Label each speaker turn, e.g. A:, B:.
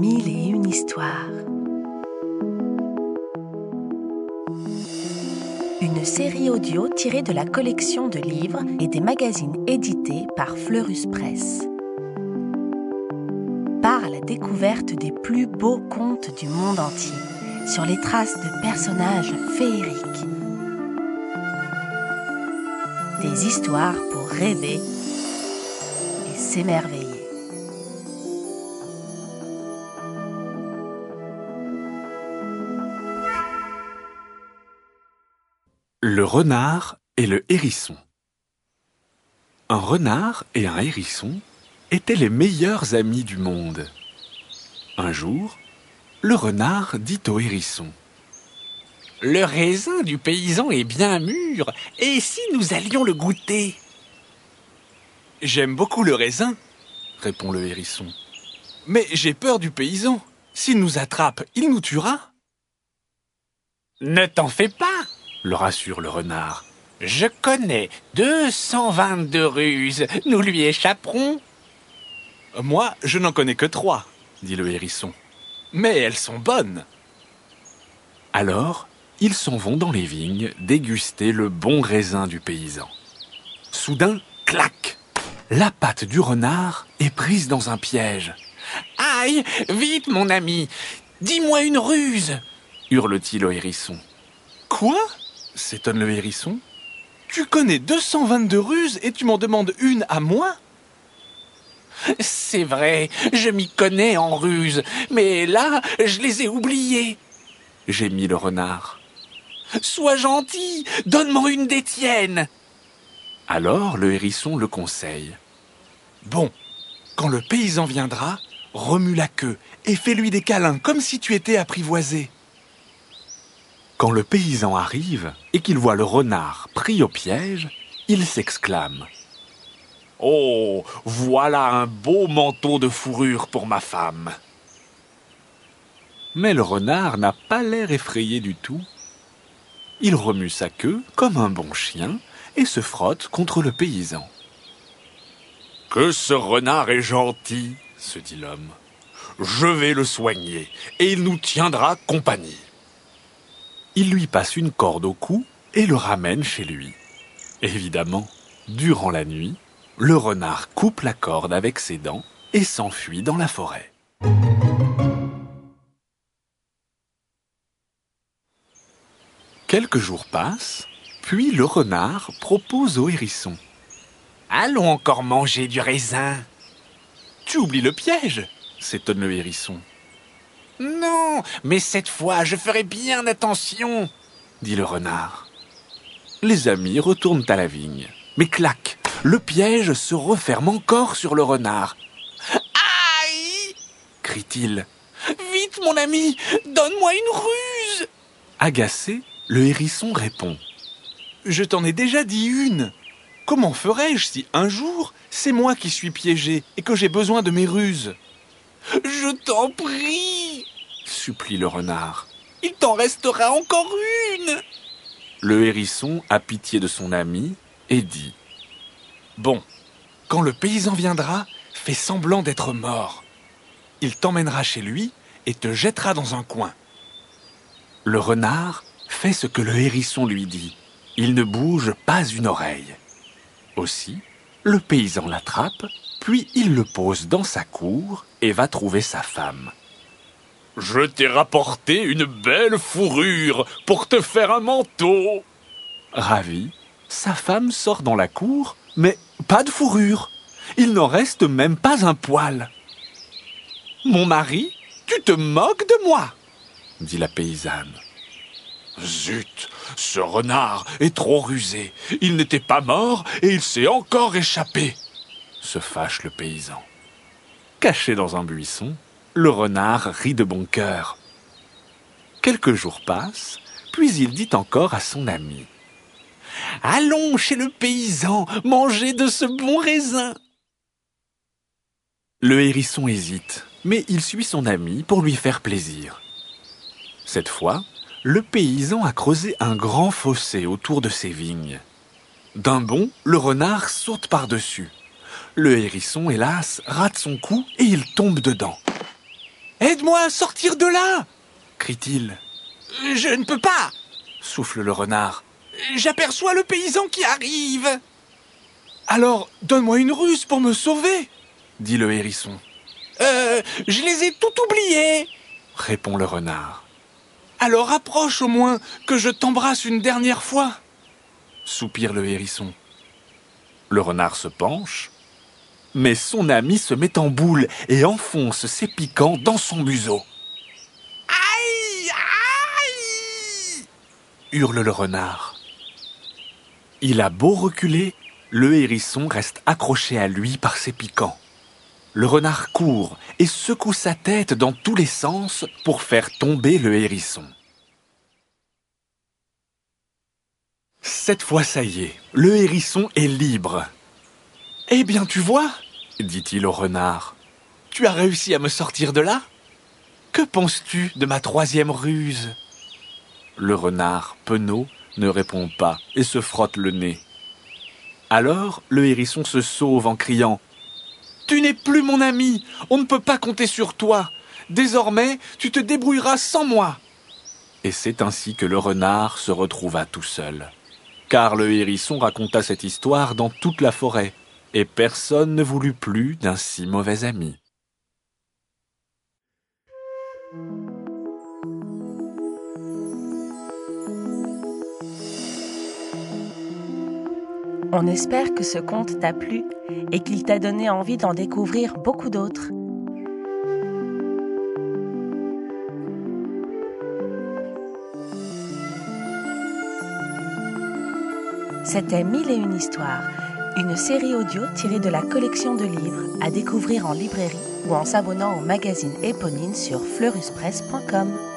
A: Mille et une histoires. Une série audio tirée de la collection de livres et des magazines édités par Fleurus Press. Part à la découverte des plus beaux contes du monde entier, sur les traces de personnages féeriques. Des histoires pour rêver et s'émerveiller.
B: Le renard et le hérisson. Un renard et un hérisson étaient les meilleurs amis du monde. Un jour, le renard dit au hérisson
C: Le raisin du paysan est bien mûr, et si nous allions le goûter?
D: J'aime beaucoup le raisin, répond le hérisson. Mais j'ai peur du paysan. S'il nous attrape, il nous tuera.
C: Ne t'en fais pas,
B: le rassure le renard.
C: Je connais 222 ruses, nous lui échapperons.
D: Moi, je n'en connais que trois, dit le hérisson. Mais elles sont bonnes.
B: Alors, ils s'en vont dans les vignes déguster le bon raisin du paysan. Soudain, clac La patte du renard est prise dans un piège.
C: Aïe Vite, mon ami Dis-moi une ruse
B: hurle-t-il au hérisson.
D: Quoi? S'étonne le hérisson. Tu connais 222 ruses et tu m'en demandes une à moi?
C: C'est vrai, je m'y connais en ruse, mais là, je les ai oubliées.
B: Gémit le renard.
C: Sois gentil, donne-moi une des tiennes.
B: Alors le hérisson le conseille.
D: Bon, quand le paysan viendra, remue la queue et fais-lui des câlins comme si tu étais apprivoisé.
B: Quand le paysan arrive et qu'il voit le renard pris au piège, il s'exclame.
C: Oh, voilà un beau manteau de fourrure pour ma femme.
B: Mais le renard n'a pas l'air effrayé du tout. Il remue sa queue comme un bon chien et se frotte contre le paysan.
C: Que ce renard est gentil, se dit l'homme. Je vais le soigner et il nous tiendra compagnie.
B: Il lui passe une corde au cou et le ramène chez lui. Évidemment, durant la nuit, le renard coupe la corde avec ses dents et s'enfuit dans la forêt. Quelques jours passent, puis le renard propose au hérisson.
C: Allons encore manger du raisin.
D: Tu oublies le piège,
B: s'étonne le hérisson.
C: Non, mais cette fois, je ferai bien attention,
B: dit le renard. Les amis retournent à la vigne. Mais clac, le piège se referme encore sur le renard.
C: Aïe
B: crie-t-il.
C: Vite, mon ami, donne-moi une ruse
B: Agacé, le hérisson répond.
D: Je t'en ai déjà dit une. Comment ferais-je si un jour, c'est moi qui suis piégé et que j'ai besoin de mes ruses?
C: Je t'en prie
B: supplie le renard.
C: Il t'en restera encore une
B: Le hérisson a pitié de son ami et dit
D: Bon, quand le paysan viendra, fais semblant d'être mort. Il t'emmènera chez lui et te jettera dans un coin.
B: Le renard fait ce que le hérisson lui dit. Il ne bouge pas une oreille. Aussi, le paysan l'attrape, puis il le pose dans sa cour et va trouver sa femme.
C: Je t'ai rapporté une belle fourrure pour te faire un manteau.
B: Ravi, sa femme sort dans la cour, mais pas de fourrure. Il n'en reste même pas un poil.
C: Mon mari, tu te moques de moi
B: dit la paysanne.
C: Zut, ce renard est trop rusé. Il n'était pas mort et il s'est encore échappé.
B: Se fâche le paysan. Caché dans un buisson, le renard rit de bon cœur. Quelques jours passent, puis il dit encore à son ami.
C: Allons chez le paysan, manger de ce bon raisin.
B: Le hérisson hésite, mais il suit son ami pour lui faire plaisir. Cette fois, le paysan a creusé un grand fossé autour de ses vignes. D'un bond, le renard saute par-dessus. Le hérisson, hélas, rate son coup et il tombe dedans.
D: Aide-moi à sortir de là
B: crie-t-il.
D: Je ne peux pas
B: Souffle le renard.
D: J'aperçois le paysan qui arrive Alors, donne-moi une ruse pour me sauver
B: dit le hérisson.
D: Euh, je les ai tout oubliés
B: répond le renard.
D: Alors approche au moins, que je t'embrasse une dernière fois
B: soupire le hérisson. Le renard se penche, mais son ami se met en boule et enfonce ses piquants dans son museau.
D: Aïe Aïe
B: hurle le renard. Il a beau reculer, le hérisson reste accroché à lui par ses piquants. Le renard court et secoue sa tête dans tous les sens pour faire tomber le hérisson. Cette fois, ça y est, le hérisson est libre.
D: Eh bien, tu vois,
B: dit-il au renard,
D: tu as réussi à me sortir de là? Que penses-tu de ma troisième ruse?
B: Le renard, penaud, ne répond pas et se frotte le nez. Alors, le hérisson se sauve en criant
D: Tu n'es plus mon ami, on ne peut pas compter sur toi. Désormais, tu te débrouilleras sans moi.
B: Et c'est ainsi que le renard se retrouva tout seul car le hérisson raconta cette histoire dans toute la forêt, et personne ne voulut plus d'un si mauvais ami.
A: On espère que ce conte t'a plu et qu'il t'a donné envie d'en découvrir beaucoup d'autres. C'était Mille et une histoires, une série audio tirée de la collection de livres à découvrir en librairie ou en s'abonnant au magazine éponyme sur fleuruspresse.com.